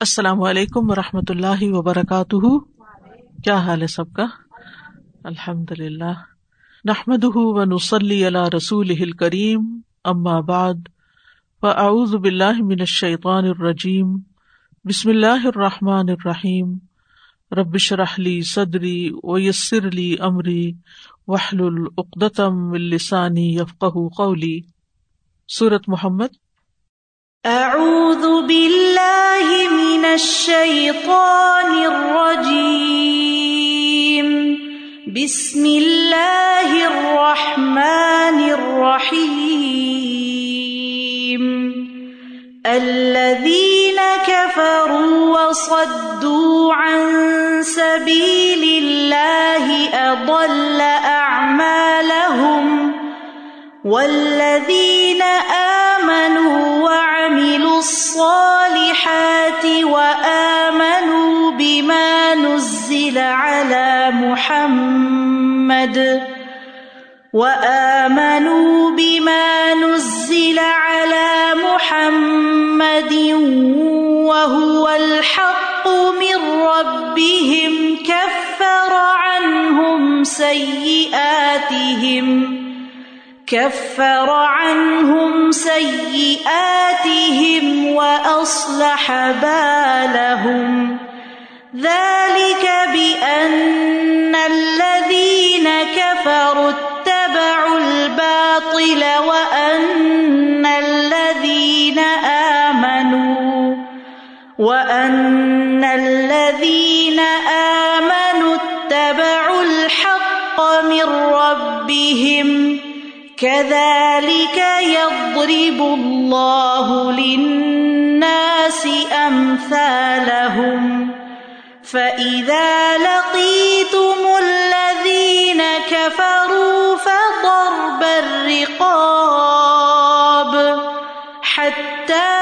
السلام علیکم و رحمۃ اللہ وبرکاتہ۔ کیا حال ہے سب کا؟ الحمد للہ نحمد و نسلی اللہ رسول کریم ام بعد، فاعوذ باللہ من الشیطان الرجیم۔ بسم اللہ الرحمٰن الرحیم۔ ربش رحلی صدری ویسر علی عمری وحل العقدم السانی یفق قولی۔ صورت محمد۔ اعوذ باللہ من الشیطان الرجیم بسم اللہ الرحمن الرحیم الذين كفروا وصدوا عن سبيل الله أضل أعمالهم. والذين آمنوا آمنوا وعملوا الصالحات وآمنوا بما نزل على محمد وآمنوا بما نزل كفر عنهم سيئاتهم وأصلح بالهم. ذلك بأن الذين كفروا اتبعوا الباطل وأن الذين آمنوا وأن الذين آمنوا كذلك يضرب الله للناس أمثالهم فإذا لقيتم الذين كفروا فضرب الرقاب حتى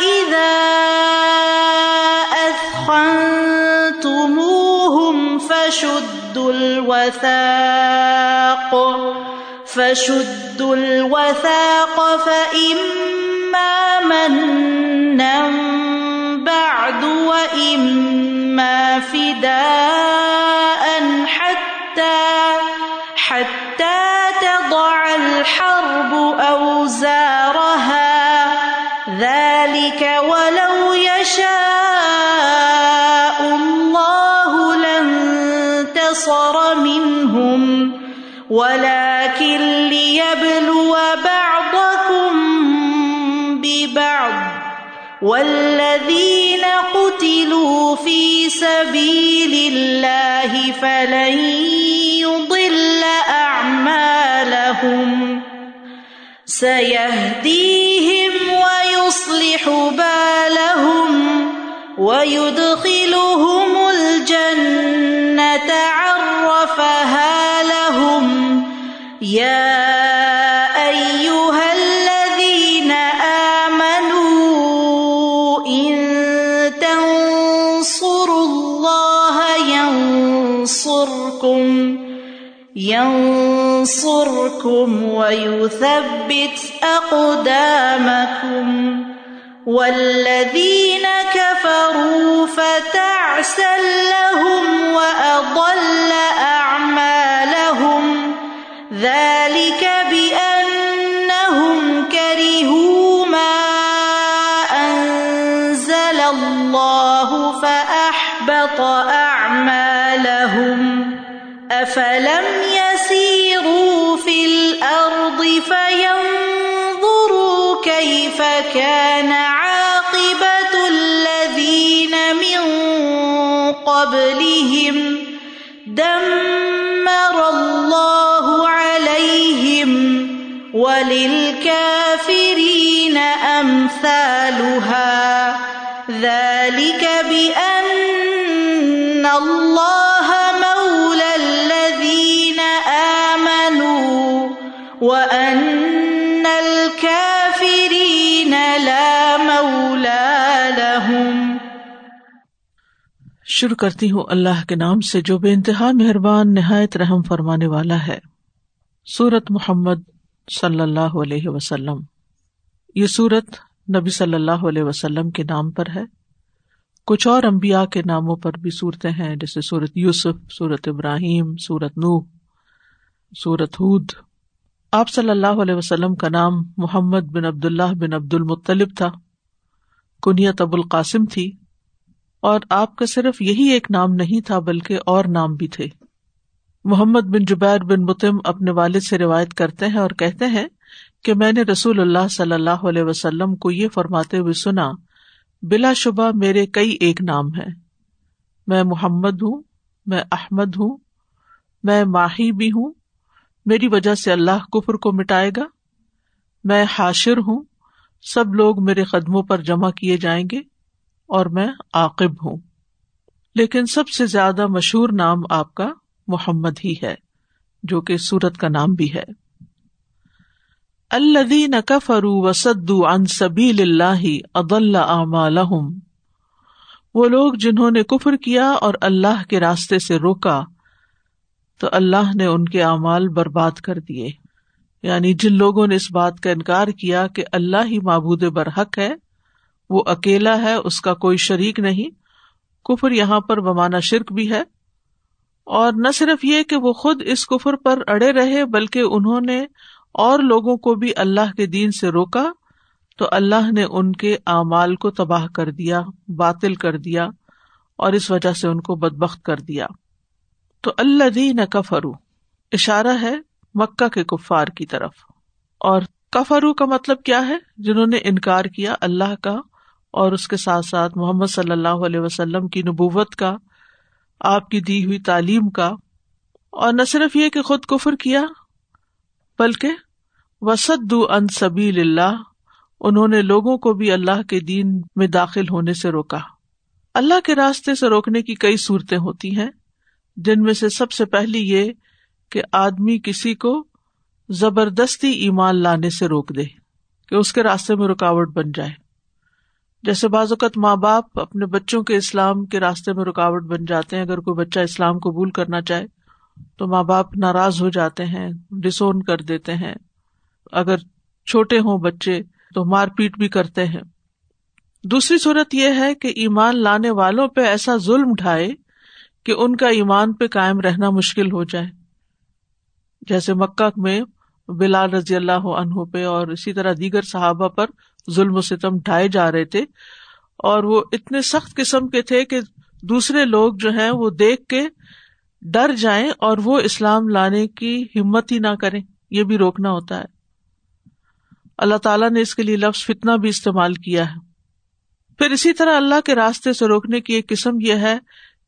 إذا أثخنتموهم فشدوا الوثاق فشدوا الوثاق فإما منا بعد وإما فداء حتى حتى تضع الحرب أوزارها الذين قتلوا في سبيل الله فلن يضل أعمالهم. سيهديهم ويصلح بالهم ويدخلهم ينصركم ويثبت أقدامكم والذين كفروا فتعسل لهم وأضل وللكافرين أمثالها. ذلك بأن الله مولى الذين آمنوا وأن الكافرين لا مولى لهم. شروع کرتی ہوں اللہ کے نام سے جو بے انتہا مہربان، نہایت رحم فرمانے والا ہے۔ سورت محمد صلی اللہ علیہ وسلم۔ یہ سورت نبی صلی اللہ علیہ وسلم کے نام پر ہے۔ کچھ اور امبیا کے ناموں پر بھی صورتیں ہیں، جیسے سورت یوسف سورت ابراہیم سورت نو سورت ہود۔ آپ صلی اللہ علیہ وسلم کا نام محمد بن عبد اللہ بن عبد المطلب تھا۔ کنیت ابو القاسم تھی۔ اور آپ کا صرف یہی ایک نام نہیں تھا، بلکہ اور نام بھی تھے۔ محمد بن جبیر بن متم اپنے والد سے روایت کرتے ہیں اور کہتے ہیں کہ میں نے رسول اللہ صلی اللہ علیہ وسلم کو یہ فرماتے ہوئے سنا، بلا شبہ میرے کئی ایک نام ہیں۔ میں محمد ہوں، میں احمد ہوں، میں ماہی بھی ہوں، میری وجہ سے اللہ کفر کو مٹائے گا۔ میں حاشر ہوں، سب لوگ میرے قدموں پر جمع کیے جائیں گے اور میں عاقب ہوں۔ لیکن سب سے زیادہ مشہور نام آپ کا محمد ہی ہے، جو کہ سورت کا نام بھی ہے۔ الدین کفرو وسدو ان سبیل اللہ ادل اعمالهم وہ لوگ جنہوں نے کفر کیا اور اللہ کے راستے سے روکا، تو اللہ نے ان کے اعمال برباد کر دیے۔ یعنی جن لوگوں نے اس بات کا انکار کیا کہ اللہ ہی معبود برحق ہے، وہ اکیلا ہے، اس کا کوئی شریک نہیں۔ کفر یہاں پر بمانا شرک بھی ہے اور نہ صرف یہ کہ وہ خود اس کفر پر اڑے رہے، بلکہ انہوں نے اور لوگوں کو بھی اللہ کے دین سے روکا، تو اللہ نے ان کے اعمال کو تباہ کر دیا، باطل کر دیا، اور اس وجہ سے ان کو بدبخت کر دیا۔ تو اللہ دین کفرو اشارہ ہے مکہ کے کفار کی طرف۔ اور کفرو کا مطلب کیا ہے؟ جنہوں نے انکار کیا اللہ کا اور اس کے ساتھ ساتھ محمد صلی اللہ علیہ وسلم کی نبوت کا۔ آپ کی دی ہوئی تعلیم کا اور نہ صرف یہ کہ خود کفر کیا، بلکہ وسد ان سبیل اللہ انہوں نے لوگوں کو بھی اللہ کے دین میں داخل ہونے سے روکا۔ اللہ کے راستے سے روکنے کی کئی صورتیں ہوتی ہیں، جن میں سے سب سے پہلی یہ کہ آدمی کسی کو زبردستی ایمان لانے سے روک دے، کہ اس کے راستے میں رکاوٹ بن جائے۔ جیسے بعض اوقات ماں باپ اپنے بچوں کے اسلام کے راستے میں رکاوٹ بن جاتے ہیں۔ اگر کوئی بچہ اسلام قبول کرنا چاہے تو ماں باپ ناراض ہو جاتے ہیں ڈسون کر دیتے ہیں۔ اگر چھوٹے ہوں بچے تو مار پیٹ بھی کرتے ہیں۔ دوسری صورت یہ ہے کہ ایمان لانے والوں پہ ایسا ظلم اٹھائے کہ ان کا ایمان پہ قائم رہنا مشکل ہو جائے۔ جیسے مکہ میں بلال رضی اللہ عنہ پہ اور اسی طرح دیگر صحابہ پر ظلم و ستم ڈھائے جا رہے تھے اور وہ اتنے سخت قسم کے تھے کہ دوسرے لوگ جو ہیں وہ دیکھ کے ڈر جائیں اور وہ اسلام لانے کی ہمت ہی نہ کریں، یہ بھی روکنا ہوتا ہے۔ اللہ تعالیٰ نے اس کے لیے لفظ فتنا بھی استعمال کیا ہے۔ پھر اسی طرح اللہ کے راستے سے روکنے کی ایک قسم یہ ہے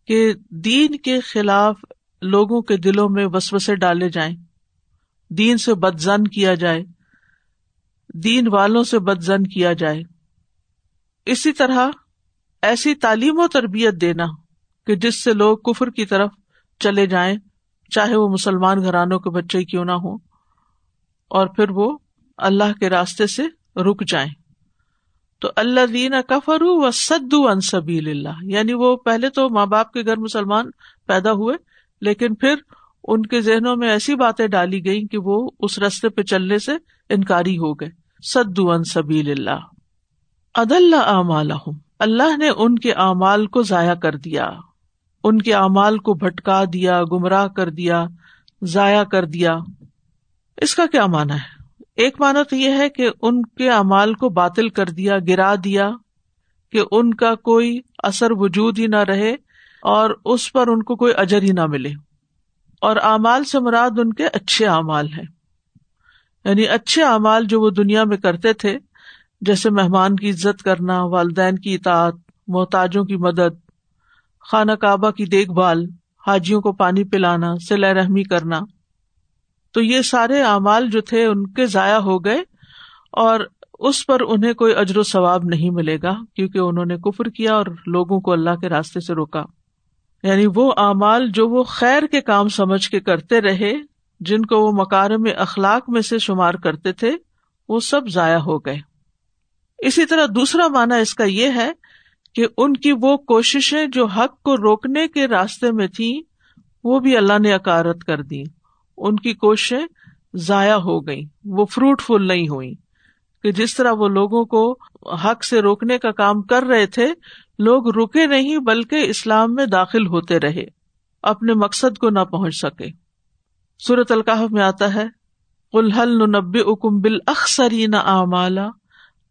کہ دین کے خلاف لوگوں کے دلوں میں وسوسے ڈالے جائیں۔ دین سے بد زن کیا جائے، دین والوں سے بد زن کیا جائے۔ اسی طرح ایسی تعلیم و تربیت دینا کہ جس سے لوگ کفر کی طرف چلے جائیں، چاہے وہ مسلمان گھرانوں کے بچے کیوں نہ ہو اور پھر وہ اللہ کے راستے سے رک جائیں۔ تو اللہ دینا کفر و سدو انصبیل اللہ یعنی وہ پہلے تو ماں باپ کے گھر مسلمان پیدا ہوئے، لیکن پھر ان کے ذہنوں میں ایسی باتیں ڈالی گئی کہ وہ اس رستے پہ چلنے سے انکاری ہو گئے۔ سدو ان سبیل اللہ۔ عد اللہ اعمال اللہ نے ان کے اعمال کو ضائع کر دیا۔ ان کے اعمال کو بھٹکا دیا، گمراہ کر دیا، ضائع کر دیا۔ اس کا کیا مانا ہے؟ ایک مانا تو یہ ہے کہ ان کے اعمال کو باطل کر دیا، گرا دیا، کہ ان کا کوئی اثر وجود ہی نہ رہے اور اس پر ان کو کوئی اجر ہی نہ ملے۔ اور اعمال سے مراد ان کے اچھے اعمال ہیں۔ یعنی اچھے اعمال جو وہ دنیا میں کرتے تھے، جیسے مہمان کی عزت کرنا، والدین کی اطاعت، محتاجوں کی مدد، خانہ کعبہ کی دیکھ بھال، حاجیوں کو پانی پلانا سلا رحمی کرنا۔ تو یہ سارے اعمال جو تھے ان کے ضائع ہو گئے اور اس پر انہیں کوئی اجر و ثواب نہیں ملے گا، کیونکہ انہوں نے کفر کیا اور لوگوں کو اللہ کے راستے سے روکا۔ یعنی وہ اعمال جو وہ خیر کے کام سمجھ کے کرتے رہے، جن کو وہ مکارم اخلاق میں سے شمار کرتے تھے، وہ سب ضائع ہو گئے۔ اسی طرح دوسرا مانا اس کا یہ ہے کہ ان کی وہ کوششیں جو حق کو روکنے کے راستے میں تھی وہ بھی اللہ نے اکارت کر دی ان کی کوششیں ضائع ہو گئی وہ فروٹ فل نہیں ہوئی کہ جس طرح وہ لوگوں کو حق سے روکنے کا کام کر رہے تھے لوگ رکے نہیں بلکہ اسلام میں داخل ہوتے رہے، اپنے مقصد کو نہ پہنچ سکے۔ سورت القاف میں آتا ہے الحل نبی اکم بل اخسرین اعمالا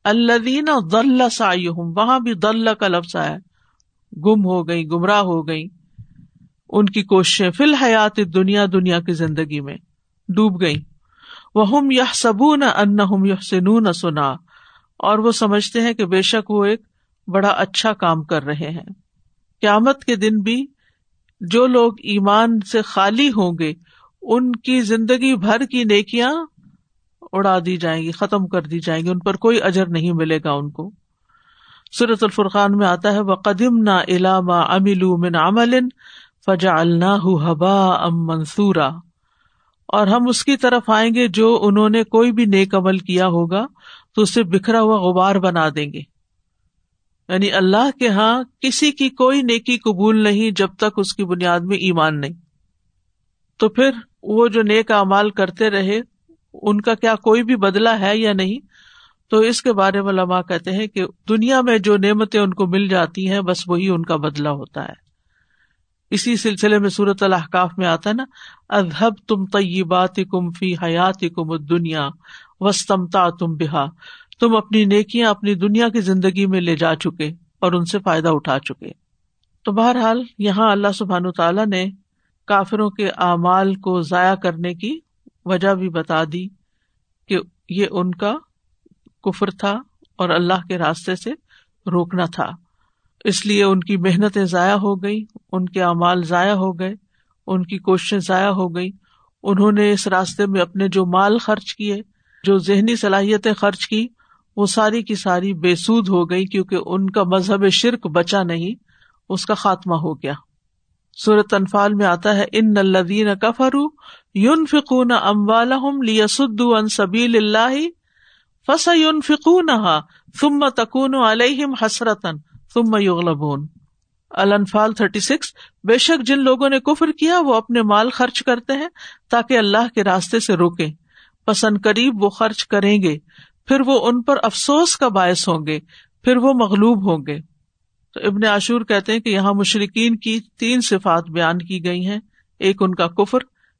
الدین ضل سایہم وہاں بھی ضل کا لفظ آیا۔ گم ہو گئی گمراہ ہو گئی ان کی کوششیں فی الحیات دنیا دنیا کی زندگی میں ڈوب گئی وہ ہم یہ سبون ان سنون سنا اور وہ سمجھتے ہیں کہ بے شک وہ ایک بڑا اچھا کام کر رہے ہیں۔ قیامت کے دن بھی جو لوگ ایمان سے خالی ہوں گے، ان کی زندگی بھر کی نیکیاں اڑا دی جائیں گی، ختم کر دی جائیں گی، ان پر کوئی اجر نہیں ملے گا ان کو۔ سورت الفرقان میں آتا ہے وہ قدیم نہ علامہ املو من عمل فجا اللہ حبا ام منصورا اور ہم اس کی طرف آئیں گے جو انہوں نے کوئی بھی نیک عمل کیا ہوگا، تو اسے بکھرا ہوا غبار بنا دیں گے۔ یعنی اللہ کے ہاں کسی کی کوئی نیکی قبول نہیں جب تک اس کی بنیاد میں ایمان نہیں۔ تو پھر وہ جو نیک امال کرتے رہے، ان کا کیا کوئی بھی بدلا ہے یا نہیں؟ تو اس کے بارے میں لمحہ کہتے ہیں کہ دنیا میں جو نعمتیں ان کو مل جاتی ہیں، بس وہی ان کا بدلا ہوتا ہے۔ اسی سلسلے میں صورت الحکاف میں آتا ہے نا ادب تم طیبات کم فی حیات کم دنیا وسطمتا تم بہا۔ تم اپنی نیکیاں اپنی دنیا کی زندگی میں لے جا چکے اور ان سے فائدہ اٹھا چکے۔ تو بہرحال یہاں اللہ سبحان تعالیٰ نے کافروں کے اعمال کو ضائع کرنے کی وجہ بھی بتا دی کہ یہ ان کا کفر تھا اور اللہ کے راستے سے روکنا تھا۔ اس لیے ان کی محنتیں ضائع ہو گئی ان کے اعمال ضائع ہو گئے، ان کی کوششیں ضائع ہو گئی انہوں نے اس راستے میں اپنے جو مال خرچ کیے، جو ذہنی صلاحیتیں خرچ کی وہ ساری کی ساری بے سود ہو گئی کیونکہ ان کا مذہب شرک بچا نہیں، اس کا خاتمہ ہو گیا۔ سورت انفال میں آتا ہے، ان نلدین کفرو یون فکون ام والم لیسد ان سبیل اللہ فس یون فکون ثم تکون علیہم حسرتن ثم یغلبون۔ الانفال تھرٹی سکس، بے شک جن لوگوں نے کفر کیا وہ اپنے مال خرچ کرتے ہیں تاکہ اللہ کے راستے سے روکیں۔ پسند قریب وہ خرچ کریں گے۔ پھر وہ ان پر افسوس کا باعث ہوں گے، پھر وہ مغلوب ہوں گے۔ تو ابن عاشور کہتے ہیں کہ یہاں مشرقین کی تین صفات بیان کی گئی ہیں۔ ایک ان کا کفر،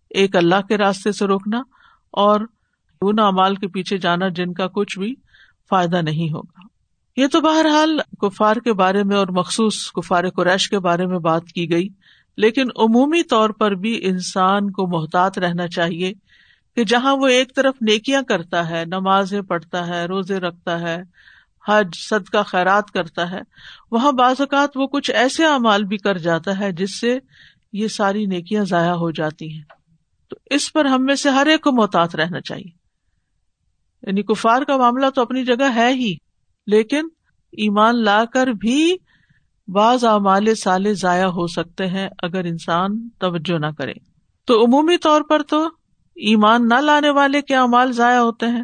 ایک اللہ کے راستے سے روکنا، اور ان امال کے پیچھے جانا جن کا کچھ بھی فائدہ نہیں ہوگا۔ یہ تو بہرحال کفار کے بارے میں اور مخصوص کفار قریش کے بارے میں بات کی گئی، لیکن عمومی طور پر بھی انسان کو محتاط رہنا چاہیے۔ کہ جہاں وہ ایک طرف نیکیاں کرتا ہے، نمازیں پڑھتا ہے، روزے رکھتا ہے، حج صد کا خیرات کرتا ہے، وہاں بعض اوقات وہ کچھ ایسے اعمال بھی کر جاتا ہے جس سے یہ ساری نیکیاں ضائع ہو جاتی ہیں۔ تو اس پر ہم میں سے ہر ایک کو محتاط رہنا چاہیے۔ یعنی کفار کا معاملہ تو اپنی جگہ ہے ہی، لیکن ایمان لا کر بھی بعض اعمال سالے ضائع ہو سکتے ہیں اگر انسان توجہ نہ کرے۔ تو عمومی طور پر تو ایمان نہ لانے والے کے اعمال ضائع ہوتے ہیں،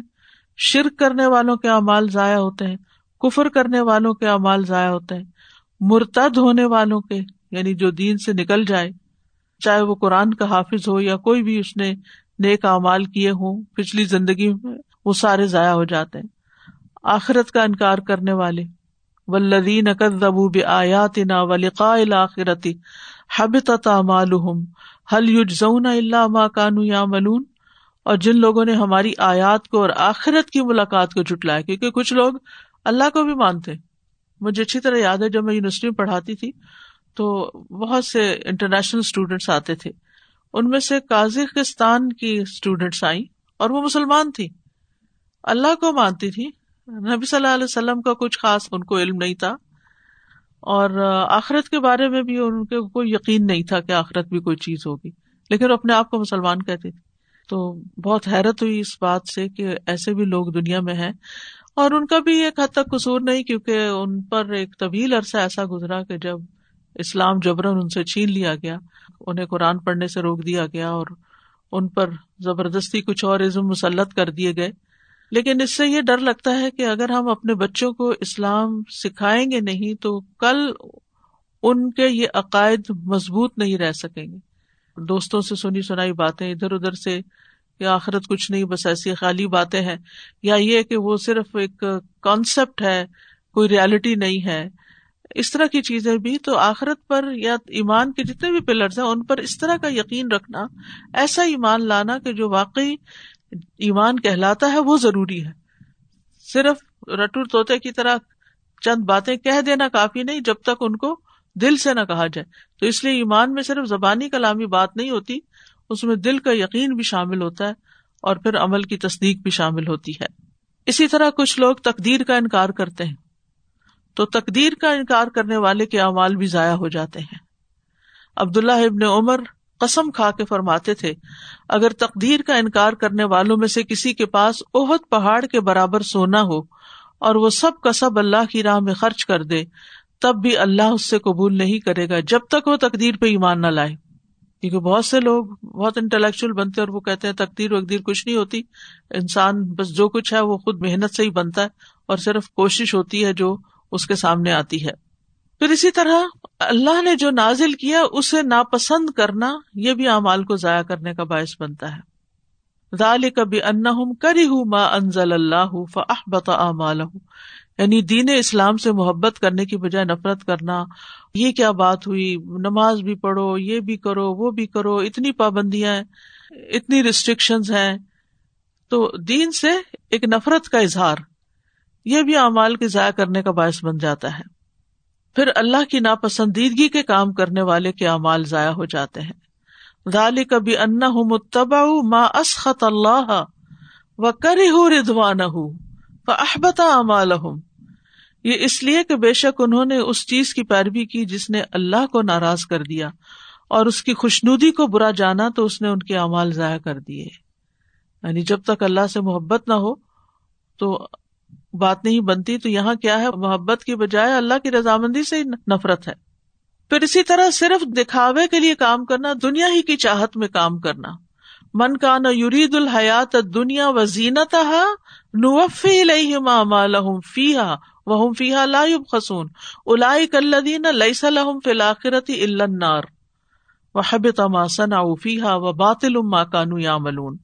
شرک کرنے والوں کے اعمال ضائع ہوتے ہیں، کفر کرنے والوں کے اعمال ضائع ہوتے ہیں۔ مرتد ہونے والوں کے یعنی جو دین سے نکل جائے، چاہے وہ قرآن کا حافظ ہو یا کوئی بھی اس نے نیک اعمال کیے ہوں، پچھلی زندگی میں وہ سارے ضائع ہو جاتے ہیں۔ آخرت کا انکار کرنے والے۔ ولدین کدبو آیات نا ولیقا الآخرتی حب تعمالحم حل یوجزون اللہ ماں کانو یا ملون اور جن لوگوں نے ہماری آیات کو اور آخرت کی ملاقات کو جٹلایا کیونکہ کچھ لوگ اللہ کو بھی مانتے۔ مجھے اچھی طرح یاد ہے، جب میں یونیورسٹی میں پڑھاتی تھی، تو بہت سے انٹرنیشنل اسٹوڈینٹس آتے تھے۔ ان میں سے کازکستان کی اسٹوڈینٹس آئی اور وہ مسلمان تھی اللہ کو مانتی تھی۔ نبی صلی اللہ علیہ وسلم کا کچھ خاص ان کو علم نہیں تھا۔ اور آخرت کے بارے میں بھی ان کے کوئی یقین نہیں تھا کہ آخرت بھی کوئی چیز ہوگی، لیکن وہ اپنے آپ کو مسلمان کہتے تھے۔ تو بہت حیرت ہوئی اس بات سے کہ ایسے بھی لوگ دنیا میں ہیں۔ اور ان کا بھی ایک حد تک قصور نہیں، کیونکہ ان پر ایک طویل عرصہ ایسا گزرا کہ جب اسلام جبرن ان سے چھین لیا گیا، انہیں قرآن پڑھنے سے روک دیا گیا اور ان پر زبردستی کچھ اور عزم مسلط کر دیے گئے۔ لیکن اس سے یہ ڈر لگتا ہے کہ اگر ہم اپنے بچوں کو اسلام سکھائیں گے نہیں تو کل ان کے یہ عقائد مضبوط نہیں رہ سکیں گے۔ دوستوں سے سنی سنائی باتیں، ادھر ادھر سے کہ آخرت کچھ نہیں، بس ایسی خالی باتیں ہیں۔ یا یہ کہ وہ صرف ایک کانسیپٹ ہے، کوئی ریالٹی نہیں ہے۔ اس طرح کی چیزیں بھی تو آخرت پر یا ایمان کے جتنے بھی پلرز ہیں، ان پر اس طرح کا یقین رکھنا، ایسا ایمان لانا کہ جو واقعی ایمان کہلاتا ہے، وہ ضروری ہے۔ صرف رٹور طوطے کی طرح چند باتیں کہہ دینا کافی نہیں، جب تک ان کو دل سے نہ کہا جائے۔ تو اس لیے ایمان میں صرف زبانی کلامی بات نہیں ہوتی، اس میں دل کا یقین بھی شامل ہوتا ہے اور پھر عمل کی تصدیق بھی شامل ہوتی ہے۔ اسی طرح کچھ لوگ تقدیر کا انکار کرتے ہیں۔ تو تقدیر کا انکار کرنے والے کے اعمال بھی ضائع ہو جاتے ہیں۔ عبداللہ ابن عمر قسم کھا کے فرماتے تھے، اگر تقدیر کا انکار کرنے والوں میں سے کسی کے پاس اہد پہاڑ کے برابر سونا ہو اور وہ سب کا سب اللہ کی راہ میں خرچ کر دے، تب بھی اللہ اس سے قبول نہیں کرے گا جب تک وہ تقدیر پہ ایمان نہ لائے۔ کیونکہ بہت سے لوگ بہت انٹلیکچل بنتے اور وہ کہتے ہیں تقدیر وقدیر کچھ نہیں ہوتی۔ انسان بس جو کچھ ہے وہ خود محنت سے ہی بنتا ہے اور صرف کوشش ہوتی ہے جو اس کے سامنے آتی ہے۔ پھر اسی طرح اللہ نے جو نازل کیا اسے ناپسند کرنا یہ بھی اعمال کو ضائع کرنے کا باعث بنتا ہے۔ ذال کبھی ان کری ہوں ماں انزل اللہ فاحبط اعمالهم یعنی دین اسلام سے محبت کرنے کی بجائے نفرت کرنا، یہ کیا بات ہوئی؟ نماز بھی پڑھو، یہ بھی کرو، وہ بھی کرو، اتنی پابندیاں اتنی ریسٹرکشن ہیں۔ تو دین سے ایک نفرت کا اظہار، یہ بھی اعمال کے ضائع کرنے کا باعث بن جاتا ہے۔ پھر اللہ کی ناپسندیدگی کے کام کرنے والے کے اعمال ضائع ہو جاتے ہیں۔ ذالی کبھی انا ہوں متبا اسخط اللہ و کری ہوں ردوان احبتا امال یہ اس لیے کہ بے شک انہوں نے اس چیز کی پیروی کی جس نے اللہ کو ناراض کر دیا اور اس کی خوشنودی کو برا جانا تو اس نے ان کے اعمال ضائع کر دیے۔ یعنی جب تک اللہ سے محبت نہ ہو تو بات نہیں بنتی، تو یہاں کیا ہے؟ محبت کی بجائے اللہ کی رضامندی سے نفرت ہے۔ پھر اسی طرح صرف دکھاوے کے لیے کام کرنا، دنیا ہی کی چاہت میں کام کرنا۔ من کا نہ یورید الحیات دنیا و زینت نوفی لہم فیحا وہ فیحا لا خسون الائی کلین لئیس الحم فی النار۔ وحبط ما صنعوا فیحا و باطل ما کانو یعملون۔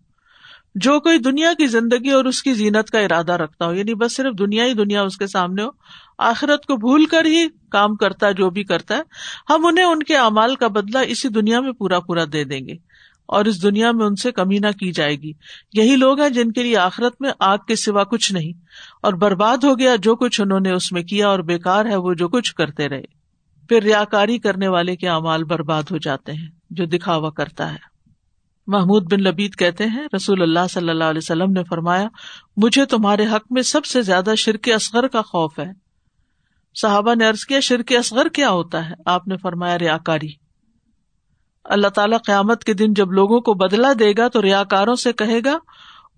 جو کوئی دنیا کی زندگی اور اس کی زینت کا ارادہ رکھتا ہو یعنی بس صرف دنیا ہی دنیا اس کے سامنے ہو، آخرت کو بھول کر ہی کام کرتا ہے، جو بھی کرتا ہے، ہم انہیں ان کے اعمال کا بدلہ اسی دنیا میں پورا پورا دے دیں گے۔ اور اس دنیا میں ان سے کمی نہ کی جائے گی۔ یہی لوگ ہیں جن کے لیے آخرت میں آگ کے سوا کچھ نہیں۔ اور برباد ہو گیا جو کچھ انہوں نے اس میں کیا اور بےکار ہے وہ جو کچھ کرتے رہے۔ پھر ریا کاری کرنے والے کے اعمال برباد ہو جاتے ہیں، جو دکھاوا کرتا ہے۔ محمود بن لبید کہتے ہیں، رسول اللہ صلی اللہ علیہ وسلم نے فرمایا، مجھے تمہارے حق میں سب سے زیادہ شرک اصغر کا خوف ہے۔ صحابہ نے ارض کیا، شرک اصغر کیا ہوتا ہے؟ آپ نے فرمایا ریا کاری اللہ تعالیٰ قیامت کے دن جب لوگوں کو بدلا دے گا تو ریا کاروں سے کہے گا،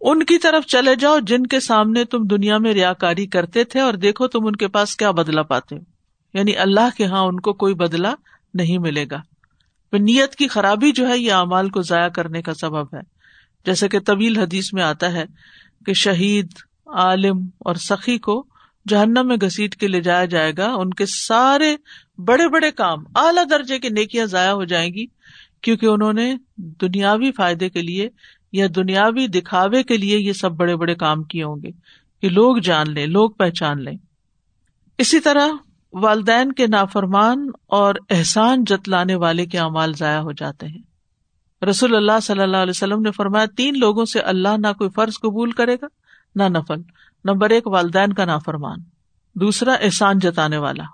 ان کی طرف چلے جاؤ جن کے سامنے تم دنیا میں ریا کاری کرتے تھے اور دیکھو تم ان کے پاس کیا بدلا پاتے ہو۔ یعنی اللہ کے ہاں ان کو کوئی بدلا نہیں ملے گا۔ نیت کی خرابی جو ہے یہ اعمال کو ضائع کرنے کا سبب ہے۔ جیسے کہ طویل حدیث میں آتا ہے کہ شہید، عالم اور سخی کو جہنم میں گھسیٹ کے لے جایا جائے گا۔ ان کے سارے بڑے بڑے کام اعلی درجے کی نیکیاں ضائع ہو جائیں گی، کیونکہ انہوں نے دنیاوی فائدے کے لیے یا دنیاوی دکھاوے کے لیے یہ سب بڑے بڑے کام کیے ہوں گے کہ لوگ جان لیں، لوگ پہچان لیں۔ اسی طرح والدین کے نافرمان اور احسان جتلانے والے کے اعمال ضائع ہو جاتے ہیں۔ رسول اللہ صلی اللہ علیہ وسلم نے فرمایا، تین لوگوں سے اللہ نہ کوئی فرض قبول کرے گا، نہ نفل۔ نمبر ایک، والدین کا نافرمان۔ دوسرا، احسان جتانے والا۔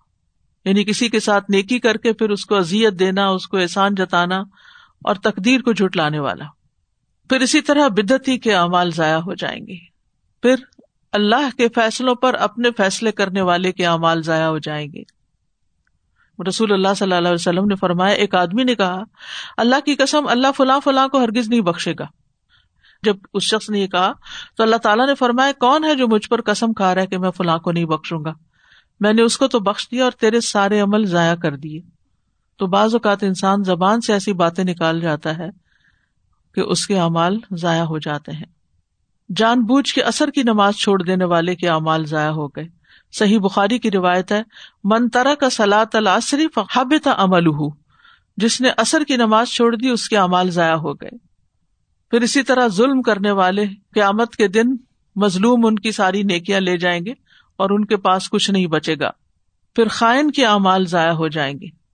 یعنی کسی کے ساتھ نیکی کر کے پھر اس کو ازیت دینا، اس کو احسان جتانا اور تقدیر کو جھٹلانے والا۔ پھر اسی طرح بدتی کے اعمال ضائع ہو جائیں گے۔ پھر اللہ کے فیصلوں پر اپنے فیصلے کرنے والے کے اعمال ضائع ہو جائیں گے۔ رسول اللہ صلی اللہ علیہ وسلم نے فرمایا، ایک آدمی نے کہا، اللہ کی قسم، اللہ فلاں فلاں کو ہرگز نہیں بخشے گا۔ جب اس شخص نے یہ کہا، تو اللہ تعالیٰ نے فرمایا، کون ہے جو مجھ پر قسم کھا رہا ہے کہ میں فلاں کو نہیں بخشوں گا؟ میں نے اس کو تو بخش دیا اور تیرے سارے عمل ضائع کر دیے۔ تو بعض اوقات انسان زبان سے ایسی باتیں نکال جاتا ہے کہ اس کے اعمال ضائع ہو جاتے ہیں۔ جان بوجھ کے اثر کی نماز چھوڑ دینے والے کے اعمال ضائع ہو گئے۔ صحیح بخاری کی روایت ہے منترا کا سلاط العصری فحب تھا عمل جس نے اثر کی نماز چھوڑ دی، اس کے اعمال ضائع ہو گئے۔ پھر اسی طرح ظلم کرنے والے قیامت کے دن مظلوم ان کی ساری نیکیاں لے جائیں گے اور ان کے پاس کچھ نہیں بچے گا۔ پھر خائن کے اعمال ضائع ہو جائیں گے۔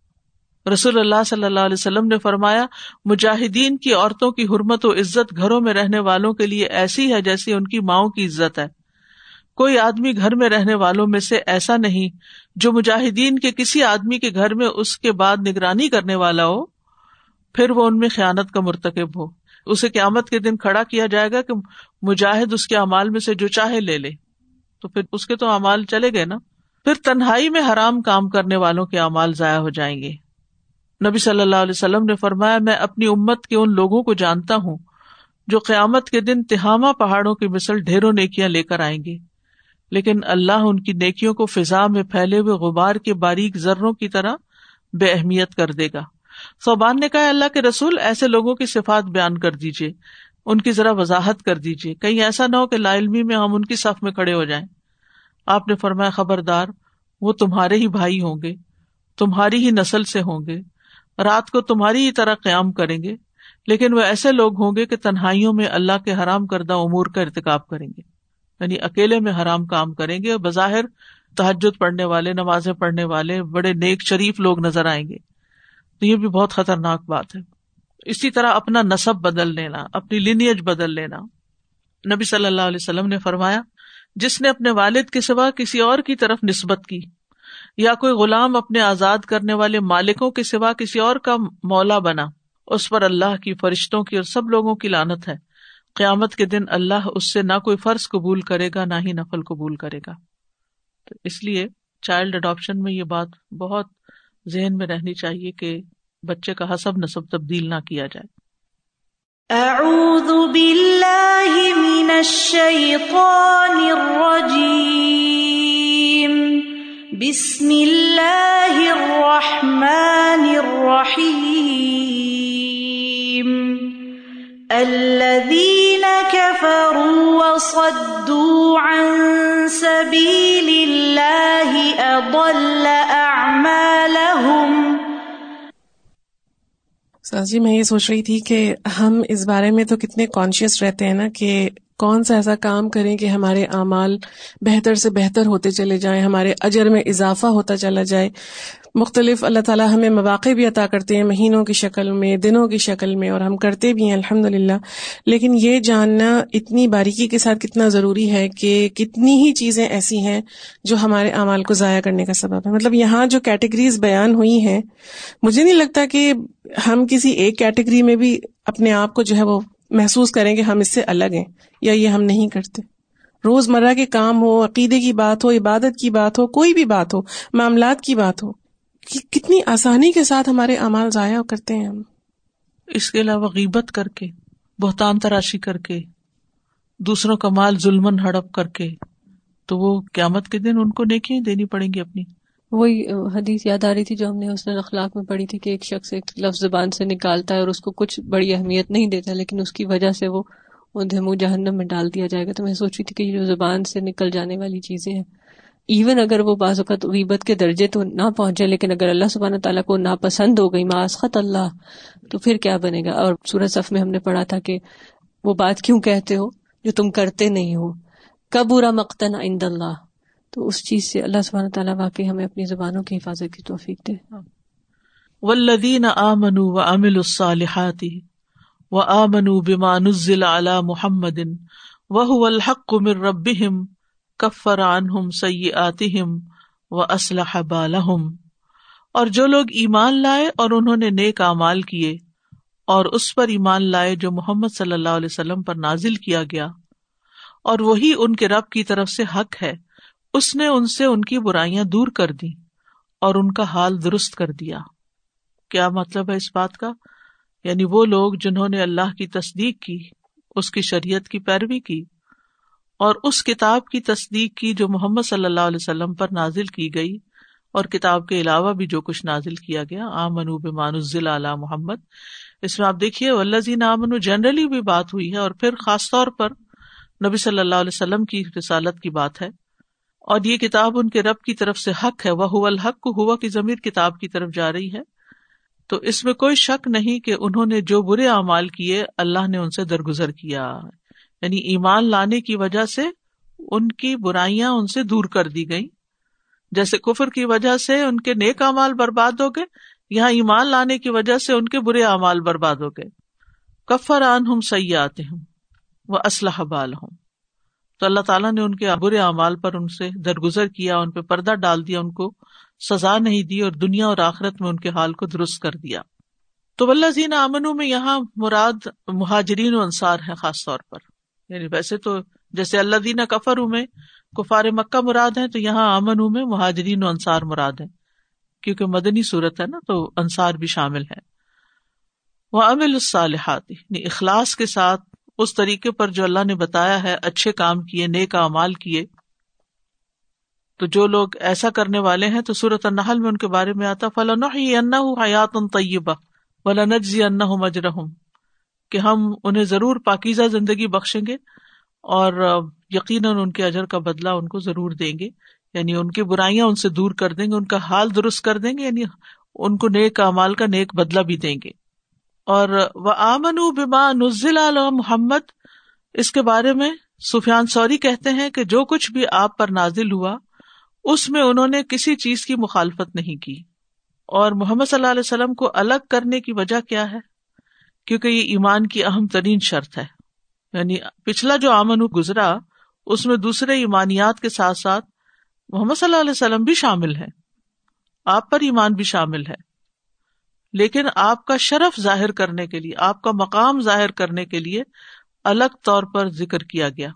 رسول اللہ صلی اللہ علیہ وسلم نے فرمایا، مجاہدین کی عورتوں کی حرمت و عزت گھروں میں رہنے والوں کے لیے ایسی ہے جیسی ان کی ماؤں کی عزت ہے۔ کوئی آدمی گھر میں رہنے والوں میں سے ایسا نہیں جو مجاہدین کے کسی آدمی کے گھر میں اس کے بعد نگرانی کرنے والا ہو، پھر وہ ان میں خیانت کا مرتکب ہو۔ اسے قیامت کے دن کھڑا کیا جائے گا کہ مجاہد اس کے امال میں سے جو چاہے لے لے۔ تو پھر اس کے تو امال چلے گئے نا۔ پھر تنہائی میں حرام کام کرنے والوں کے امال ضائع ہو جائیں گے۔ نبی صلی اللہ علیہ وسلم نے فرمایا، میں اپنی امت کے ان لوگوں کو جانتا ہوں جو قیامت کے دن تہامہ پہاڑوں کی مثل ڈھیروں نیکیاں لے کر آئیں گے۔ لیکن اللہ ان کی نیکیوں کو فضا میں پھیلے ہوئے غبار کے باریک ذروں کی طرح بے اہمیت کر دے گا۔ صوبان نے کہا اللہ کے رسول، ایسے لوگوں کی صفات بیان کر دیجیے ان کی ذرا وضاحت کر دیجیے کہیں ایسا نہ ہو کہ لا علمی میں ہم ان کی صف میں کھڑے ہو جائیں۔ آپ نے فرمایا، خبردار، وہ تمہارے ہی بھائی ہوں گے، تمہاری ہی نسل سے ہوں گے۔ رات کو تمہاری ہی طرح قیام کریں گے، لیکن وہ ایسے لوگ ہوں گے کہ تنہائیوں میں اللہ کے حرام کردہ امور کا ارتقاب کریں گے۔ یعنی اکیلے میں حرام کام کریں گے بظاہر تحجد پڑھنے والے، نمازیں پڑھنے والے، بڑے نیک شریف لوگ نظر آئیں گے۔ تو یہ بھی بہت خطرناک بات ہے۔ اسی طرح اپنا نصب بدل لینا، اپنی لینیج بدل لینا۔ نبی صلی اللہ علیہ وسلم نے فرمایا، جس نے اپنے والد کے سوا کسی اور کی طرف نسبت کی یا کوئی غلام اپنے آزاد کرنے والے مالکوں کے سوا کسی اور کا مولا بنا، اس پر اللہ کی فرشتوں کی اور سب لوگوں کی لانت ہے۔ قیامت کے دن اللہ اس سے نہ کوئی فرض قبول کرے گا، نہ ہی نفل قبول کرے گا۔ تو اس لیے چائلڈ اڈاپشن میں یہ بات بہت ذہن میں رہنی چاہیے کہ بچے کا حسب نصب تبدیل نہ کیا جائے۔ اعوذ باللہ من الشیطان الرجیم۔ بسم اللہ الرحمن الرحیم الذین كفروا وصدوا عن سبیل اللہ اضل اعمالهم جی میں یہ سوچ رہی تھی کہ ہم اس بارے میں تو کتنے کانشیس رہتے ہیں نا کہ کون سا ایسا کام کریں کہ ہمارے اعمال بہتر سے بہتر ہوتے چلے جائیں، ہمارے اجر میں اضافہ ہوتا چلا جائے۔ مختلف اللہ تعالیٰ ہمیں مواقع بھی عطا کرتے ہیں، مہینوں کی شکل میں، دنوں کی شکل میں، اور ہم کرتے بھی ہیں الحمد للہ لیکن یہ جاننا اتنی باریکی کے ساتھ کتنا ضروری ہے کہ کتنی ہی چیزیں ایسی ہیں جو ہمارے اعمال کو ضائع کرنے کا سبب ہے۔ مطلب یہاں جو کیٹیگریز بیان ہوئی ہیں، مجھے نہیں لگتا کہ ہم کسی ایک کیٹیگری میں بھی اپنے آپ کو جو ہے وہ محسوس کریں کہ ہم اس سے الگ ہیں یا یہ ہم نہیں کرتے۔ روز مرہ کے کام ہو، عقیدے کی بات ہو، عبادت کی بات ہو، کوئی بھی بات ہو، معاملات کی بات ہو کتنی آسانی کے ساتھ ہمارے اعمال ضائع کرتے ہیں ہم۔ اس کے علاوہ غیبت کر کے بہتان تراشی کر کے دوسروں کا مال ظلم ہڑپ کر کے تو وہ قیامت کے دن ان کو نیکی دینی پڑیں گی اپنی۔ وہی حدیث یاد آ رہی تھی جو ہم نے اس نے اخلاق میں پڑھی تھی کہ ایک شخص ایک لفظ زبان سے نکالتا ہے اور اس کو کچھ بڑی اہمیت نہیں دیتا لیکن اس کی وجہ سے وہ منہ جہنم میں ڈال دیا جائے گا۔ تو میں سوچ رہی تھی کہ یہ جو زبان سے نکل جانے والی چیزیں ہیں ایون اگر وہ بعض اوقات غیبت کے درجے تو نہ پہنچے لیکن اگر اللہ سبحانہ تعالیٰ کو ناپسند ہو گئی ماسخت اللہ، تو پھر کیا بنے گا؟ اور سورج صف میں ہم نے پڑھا تھا کہ وہ بات کیوں کہتے ہو؟ جو تم کرتے نہیں ہو۔ کب برا مقتن عند اللہ۔ تو اس چیز سے اللہ سبحانہ تعالیٰ واقعی ہمیں اپنی زبانوں کی حفاظت کی توفیق دے۔ والذین آمنوا وعملوا الصالحات وآمنوا بما نزل على محمد وهو الحق من ربهم کفر عنہم سیئاتہم و اسلح بالہم۔ اور جو لوگ ایمان لائے اور انہوں نے نیک اعمال کیے، اور اس پر ایمان لائے جو محمد صلی اللہ علیہ وسلم پر نازل کیا گیا۔ اور وہی ان کے رب کی طرف سے حق ہے۔ اس نے ان سے ان کی برائیاں دور کر دی اور ان کا حال درست کر دیا۔ کیا مطلب ہے اس بات کا؟ یعنی وہ لوگ جنہوں نے اللہ کی تصدیق کی، اس کی شریعت کی پیروی کی۔ اور اس کتاب کی تصدیق کی جو محمد صلی اللہ علیہ وسلم پر نازل کی گئی اور کتاب کے علاوہ بھی جو کچھ نازل کیا گیا آم منوب مانزل علی محمد۔ اس میں آپ دیکھیے ولزین آمن جنرلی بھی بات ہوئی ہے اور پھر خاص طور پر نبی صلی اللہ علیہ وسلم کی رسالت کی بات ہے۔ اور یہ کتاب ان کے رب کی طرف سے حق ہے وہ الحق کو ہوا کی ضمیر کتاب کی طرف جا رہی ہے۔ تو اس میں کوئی شک نہیں کہ انہوں نے جو برے اعمال کیے، اللہ نے ان سے درگزر کیا۔ یعنی ایمان لانے کی وجہ سے ان کی برائیاں ان سے دور کر دی گئی جیسے کفر کی وجہ سے ان کے نیک امال برباد ہو گئے، یہاں ایمان لانے کی وجہ سے ان کے برے اعمال برباد ہو گئے۔ کفر آن ہم سیات ہوں وہ اسلحہ بال ہوں تو اللہ تعالیٰ نے ان کے برے اعمال پر ان سے درگزر کیا، ان پہ پردہ ڈال دیا، ان کو سزا نہیں دی اور دنیا اور آخرت میں ان کے حال کو درست کر دیا۔ تو اللہ زین امن میں یہاں مراد مہاجرین و انصار ہے خاص طور پر۔ یعنی ویسے تو جیسے اللہ دینا کفر میں کفار مکہ مراد ہے تو یہاں امن میں مہاجرین و انصار مراد ہے کیونکہ مدنی صورت ہے نا تو انصار بھی شامل ہے وہ امل الصالحات یعنی اخلاص کے ساتھ اس طریقے پر جو اللہ نے بتایا ہے، اچھے کام کیے، نیک امال کیے۔ تو جو لوگ ایسا کرنے والے ہیں تو صورت النحل میں ان کے بارے میں آتا فلاں حیات طیبہ ولا نجزی ان مجرحم کہ ہم انہیں ضرور پاکیزہ زندگی بخشیں گے اور یقیناً ان کے اجر کا بدلہ ان کو ضرور دیں گے۔ یعنی ان کی برائیاں ان سے دور کر دیں گے، ان کا حال درست کر دیں گے یعنی ان کو نیک امال کا نیک بدلہ بھی دیں گے۔ اور وہ آمن بما نزل علیہ محمد، اس کے بارے میں سفیان سوری کہتے ہیں کہ جو کچھ بھی آپ پر نازل ہوا، اس میں انہوں نے کسی چیز کی مخالفت نہیں کی۔ اور محمد صلی اللہ علیہ وسلم کو الگ کرنے کی وجہ کیا ہے؟ کیونکہ یہ ایمان کی اہم ترین شرط ہے۔ یعنی پچھلا جو آمن گزرا، اس میں دوسرے ایمانیات کے ساتھ ساتھ محمد صلی اللہ علیہ وسلم بھی شامل ہے آپ پر ایمان بھی شامل ہے۔ لیکن آپ کا شرف ظاہر کرنے کے لیے، آپ کا مقام ظاہر کرنے کے لیے الگ طور پر ذکر کیا گیا۔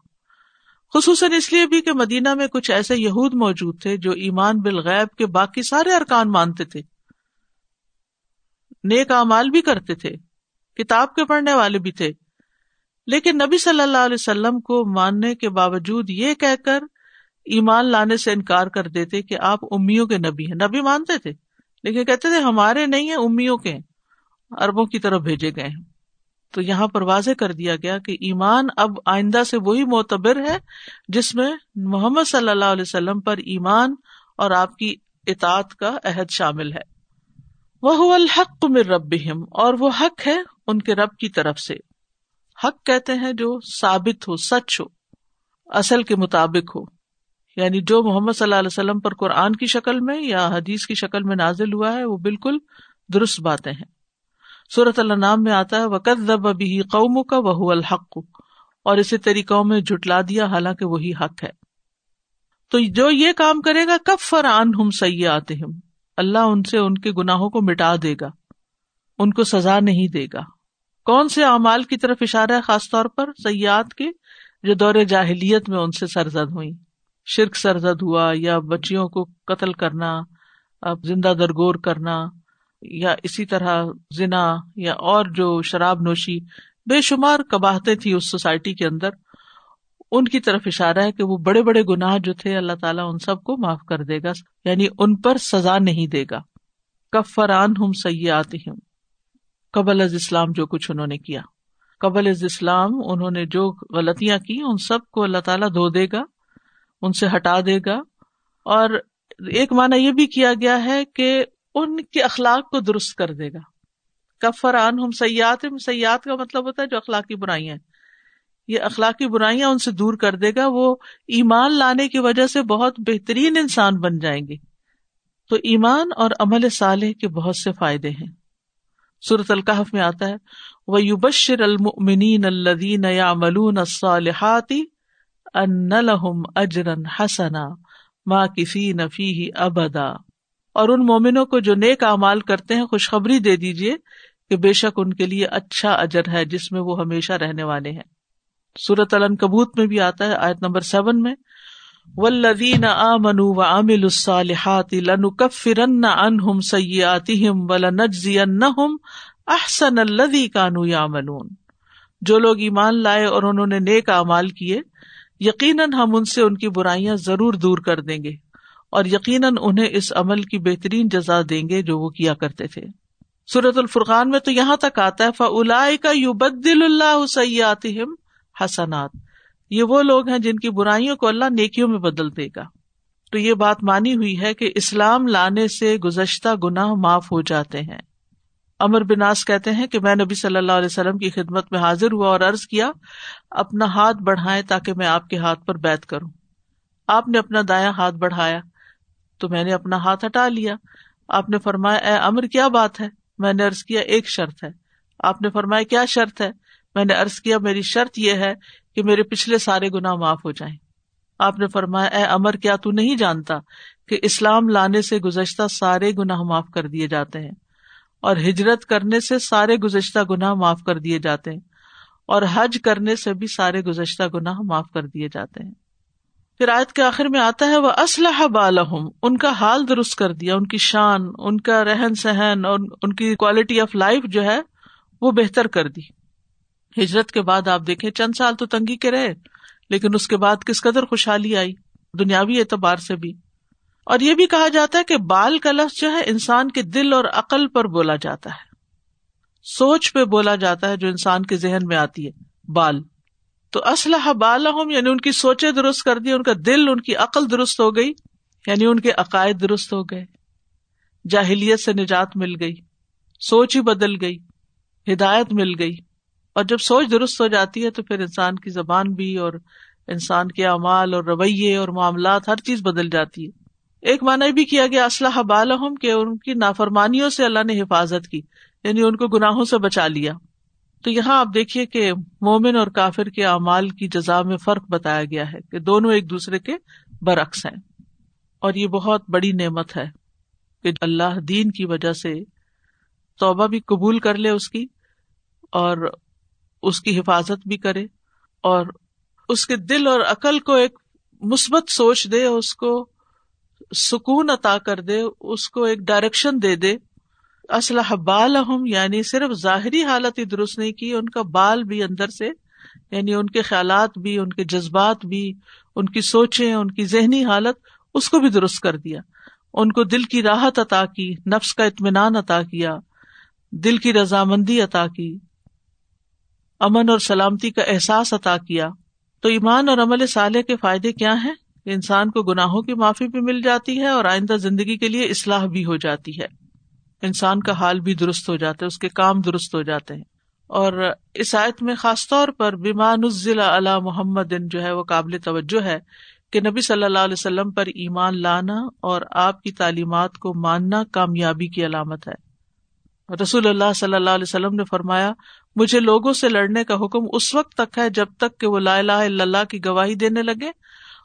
خصوصاً اس لیے بھی کہ مدینہ میں کچھ ایسے یہود موجود تھے جو ایمان بالغیب کے باقی سارے ارکان مانتے تھے۔ نیک امال بھی کرتے تھے۔ کتاب کے پڑھنے والے بھی تھے۔ لیکن نبی صلی اللہ علیہ وسلم کو ماننے کے باوجود یہ کہہ کر ایمان لانے سے انکار کر دیتے کہ آپ امیوں کے نبی ہیں۔ نبی مانتے تھے، لیکن کہتے تھے ہمارے نہیں ہیں، امیوں کے اربوں کی طرف بھیجے گئے ہیں۔ تو یہاں پر واضح کر دیا گیا کہ ایمان اب آئندہ سے وہی معتبر ہے جس میں محمد صلی اللہ علیہ وسلم پر ایمان اور آپ کی اطاعت کا عہد شامل ہے۔ وہ الحق مر رب اور وہ حق ہے ان کے رب کی طرف سے۔ حق کہتے ہیں جو ثابت ہو، سچ ہو، اصل کے مطابق ہو۔ یعنی جو محمد صلی اللہ علیہ وسلم پر قرآن کی شکل میں یا حدیث کی شکل میں نازل ہوا ہے، وہ بالکل درست باتیں ہیں۔ صورت اللہ نام میں آتا ہے وقت ابھی قوم کا وہ الحق۔ اور اسے تیری قوم میں جٹلا دیا، حالانکہ وہی حق ہے۔ تو جو یہ کام کرے گا کب فرآن ہم سی آتے اللہ ان سے ان کے گناہوں کو مٹا دے گا، ان کو سزا نہیں دے گا۔ کون سے اعمال کی طرف اشارہ ہے خاص طور پر سیاحت کے، جو دور جاہلیت میں ان سے سرزد ہوئی شرک سرزد ہوا یا بچیوں کو قتل کرنا، اب زندہ درگور کرنا، یا اسی طرح زنا یا اور جو شراب نوشی، بے شمار کباہتے تھی اس سوسائٹی کے اندر۔ ان کی طرف اشارہ ہے کہ وہ بڑے بڑے گناہ جو تھے اللہ تعالیٰ ان سب کو معاف کر دے گا یعنی ان پر سزا نہیں دے گا۔ کفران ہم سیاحت ہوں قبل از اسلام جو کچھ انہوں نے کیا۔ قبل از اسلام انہوں نے جو غلطیاں کی، ان سب کو اللہ تعالیٰ دھو دے گا، ان سے ہٹا دے گا۔ اور ایک معنی یہ بھی کیا گیا ہے کہ ان کے اخلاق کو درست کر دے گا۔ کفران ہم سیاحت سیاحت کا مطلب ہوتا ہے جو اخلاقی برائیاں یہ اخلاقی برائیاں ان سے دور کر دے گا، وہ ایمان لانے کی وجہ سے بہت بہترین انسان بن جائیں گے۔ تو ایمان اور عمل صالح کے بہت سے فائدے ہیں۔ صورت القحف میں آتا ہے وہ یوبشر المنین الدین یا ملون الصالحاتی ان لہم اجرن حسنا ماں کسی نفی ابدا اور ان مومنوں کو جو نیک اعمال کرتے ہیں، خوشخبری دے دیجیے کہ بے شک ان کے لیے اچھا اجر ہے، جس میں وہ ہمیشہ رہنے والے ہیں۔ سورت علن کبوت میں بھی آتا ہے، آیت نمبر سیون میں۔ ولدین آ منو و عامل الصالحات لنکفرن عنہم سیئاتہم ولنجزینہم احسن الذی کانوا یعملون جو لوگ ایمان لائے اور انہوں نے نیک اعمال کیے، یقیناً ہم ان سے ان کی برائیاں ضرور دور کر دیں گے اور یقیناً انہیں اس عمل کی بہترین جزا دیں گے جو وہ کیا کرتے تھے۔ سورت الفرقان میں تو یہاں تک آتا ہے فلا کا یو بدل اللہ سیاتم حسنات۔ یہ وہ لوگ ہیں جن کی برائیوں کو اللہ نیکیوں میں بدل دے گا۔ تو یہ بات مانی ہوئی ہے کہ اسلام لانے سے گزشتہ گناہ معاف ہو جاتے ہیں۔ امر بناس کہتے ہیں کہ میں نبی صلی اللہ علیہ وسلم کی خدمت میں حاضر ہوا اور عرض کیا، اپنا ہاتھ بڑھائے تاکہ میں آپ کے ہاتھ پر بیت کروں۔ آپ نے اپنا دایا ہاتھ بڑھایا، تو میں نے اپنا ہاتھ ہٹا لیا۔ آپ نے فرمایا، اے امر کیا بات ہے؟ میں نے ارض کیا، ایک شرط ہے۔ آپ نے فرمایا، کیا شرط ہے؟ میں نے ارض کیا، میری شرط یہ ہے کہ میرے پچھلے سارے گنا معاف ہو جائیں۔ آپ نے فرمایا، اے امر کیا تو نہیں جانتا کہ اسلام لانے سے گزشتہ سارے گناہ معاف کر دیے جاتے ہیں اور ہجرت کرنے سے سارے گزشتہ گناہ معاف کر دیے جاتے ہیں اور حج کرنے سے بھی سارے گزشتہ گناہ معاف کر دیے جاتے ہیں۔ پھر آیت کے آخر میں آتا ہے وہ اسلحہ بالحم ان کا حال درست کر دیا، ان کی شان، ان کا رہن سہن اور ان کی کوالٹی آف لائف جو ہے وہ بہتر کر دی۔ ہجرت کے بعد آپ دیکھیں چند سال تو تنگی کے رہے، لیکن اس کے بعد کس قدر خوشحالی آئی، دنیاوی اعتبار سے بھی۔ اور یہ بھی کہا جاتا ہے کہ بال کا لفظ جو ہے، انسان کے دل اور عقل پر بولا جاتا ہے۔ سوچ پہ بولا جاتا ہے جو انسان کے ذہن میں آتی ہے، بال۔ تو اسلحہ بال یعنی ان کی سوچیں درست کر دی، ان کا دل، ان کی عقل درست ہو گئی یعنی ان کے عقائد درست ہو گئے۔ جاہلیت سے نجات مل گئی، سوچ ہی بدل گئی، ہدایت مل گئی۔ اور جب سوچ درست ہو جاتی ہے تو پھر انسان کی زبان بھی اور انسان کے اعمال اور رویے اور معاملات ہر چیز بدل جاتی ہے۔ ایک معنی بھی کیا گیا اسلحہ بالحم کہ ان کی نافرمانیوں سے اللہ نے حفاظت کی یعنی ان کو گناہوں سے بچا لیا۔ تو یہاں آپ دیکھیے کہ مومن اور کافر کے اعمال کی جزا میں فرق بتایا گیا ہے کہ دونوں ایک دوسرے کے برعکس ہیں۔ اور یہ بہت بڑی نعمت ہے کہ اللہ دین کی وجہ سے توبہ بھی قبول کر لے اس کی اور اس کی حفاظت بھی کرے اور اس کے دل اور عقل کو ایک مثبت سوچ دے، اس کو سکون عطا کر دے، اس کو ایک ڈائریکشن دے دے۔ اسلح بال یعنی صرف ظاہری حالت ہی درست نہیں کی، ان کا بال بھی اندر سے یعنی ان کے خیالات بھی، ان کے جذبات بھی، ان کی سوچیں، ان کی ذہنی حالت، اس کو بھی درست کر دیا۔ ان کو دل کی راحت عطا کی، نفس کا اطمینان عطا کیا، دل کی رضامندی عطا کی۔ امن اور سلامتی کا احساس عطا کیا۔ تو ایمان اور عمل صالح کے فائدے کیا ہیں؟ انسان کو گناہوں کی معافی بھی مل جاتی ہے اور آئندہ زندگی کے لیے اصلاح بھی ہو جاتی ہے۔ انسان کا حال بھی درست ہو جاتا ہے، اس کے کام درست ہو جاتے ہیں۔ اور اس آیت میں خاص طور پر بیمان علی محمد جو ہے وہ قابل توجہ ہے کہ نبی صلی اللہ علیہ وسلم پر ایمان لانا اور آپ کی تعلیمات کو ماننا کامیابی کی علامت ہے۔ رسول اللہ صلی اللہ علیہ وسلم نے فرمایا، مجھے لوگوں سے لڑنے کا حکم اس وقت تک ہے جب تک کہ وہ لا الہ الا اللہ کی گواہی دینے لگے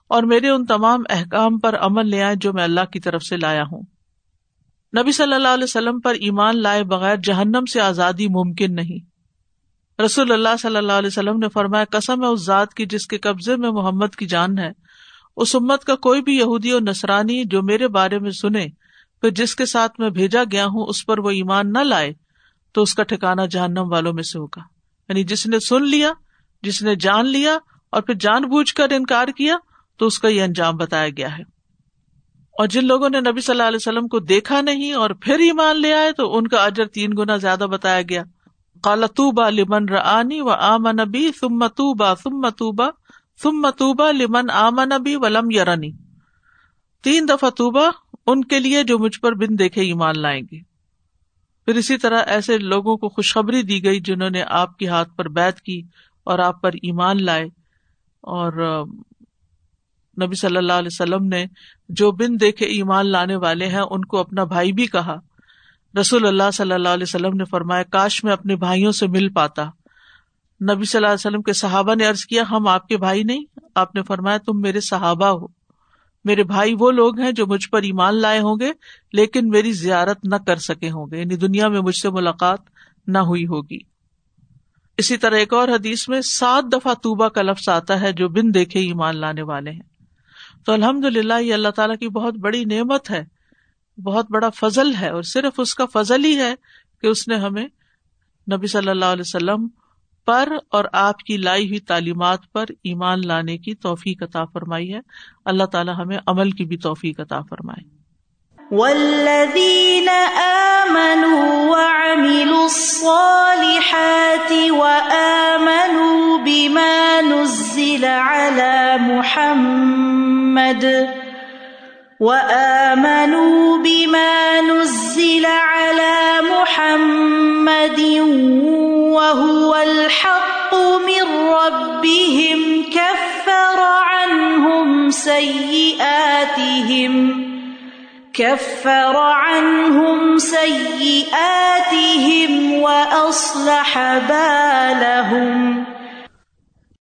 اور میرے ان تمام احکام پر عمل لے آئے جو میں اللہ کی طرف سے لایا ہوں۔ نبی صلی اللہ علیہ وسلم پر ایمان لائے بغیر جہنم سے آزادی ممکن نہیں۔ رسول اللہ صلی اللہ علیہ وسلم نے فرمایا، قسم ہے اس ذات کی جس کے قبضے میں محمد کی جان ہے۔ اس امت کا کوئی بھی یہودی اور نسرانی جو میرے بارے میں سنے پھر جس کے ساتھ میں بھیجا گیا ہوں، اس پر وہ ایمان نہ لائے، تو اس کا ٹھکانا جہنم والوں میں سے ہوگا۔ یعنی جس نے سن لیا، جس نے جان لیا اور پھر جان بوجھ کر انکار کیا، تو اس کا یہ انجام بتایا گیا ہے۔ اور جن لوگوں نے نبی صلی اللہ علیہ وسلم کو دیکھا نہیں اور پھر ایمان لے آئے، تو ان کا اجر تین گنا زیادہ بتایا گیا۔ کالتوبا لمن رانی و آم نبی ثم متوبا ثم متوبا ثم متوبا لمن آم نبی ولم یرنی۔ تین دفعہ توبا ان کے لیے جو مجھ پر بن دیکھے ایمان لائیں گے۔ پھر اسی طرح ایسے لوگوں کو خوشخبری دی گئی جنہوں نے آپ کے ہاتھ پر بیت کی اور آپ پر ایمان لائے۔ اور نبی صلی اللہ علیہ وسلم نے جو بن دیکھے ایمان لانے والے ہیں، ان کو اپنا بھائی بھی کہا۔ رسول اللہ صلی اللہ علیہ وسلم نے فرمایا، کاش میں اپنے بھائیوں سے مل پاتا۔ نبی صلی اللہ علیہ وسلم کے صحابہ نے ارض کیا، ہم آپ کے بھائی نہیں۔ آپ نے فرمایا، تم میرے صحابہ ہو۔ میرے بھائی وہ لوگ ہیں جو مجھ پر ایمان لائے ہوں گے، لیکن میری زیارت نہ کر سکے ہوں گے یعنی دنیا میں مجھ سے ملاقات نہ ہوئی ہوگی۔ اسی طرح ایک اور حدیث میں سات دفعہ توبہ کا لفظ آتا ہے جو بن دیکھے ایمان لانے والے ہیں۔ تو الحمد للہ یہ اللہ تعالیٰ کی بہت بڑی نعمت ہے، بہت بڑا فضل ہے، اور صرف اس کا فضل ہی ہے کہ اس نے ہمیں نبی صلی اللہ علیہ وسلم پر اور آپ کی لائی ہوئی تعلیمات پر ایمان لانے کی توفیق عطا فرمائی ہے۔ اللہ تعالیٰ ہمیں عمل کی بھی توفیق عطا فرمائے۔ والذین آمنوا وعملوا الصالحات وآمنوا بما نزل على محمد وآمنوا بما نزل على محمد وهو الحق من ربهم كفر عنهم سيئاتهم كفر عنهم سيئاتهم وأصلح بالهم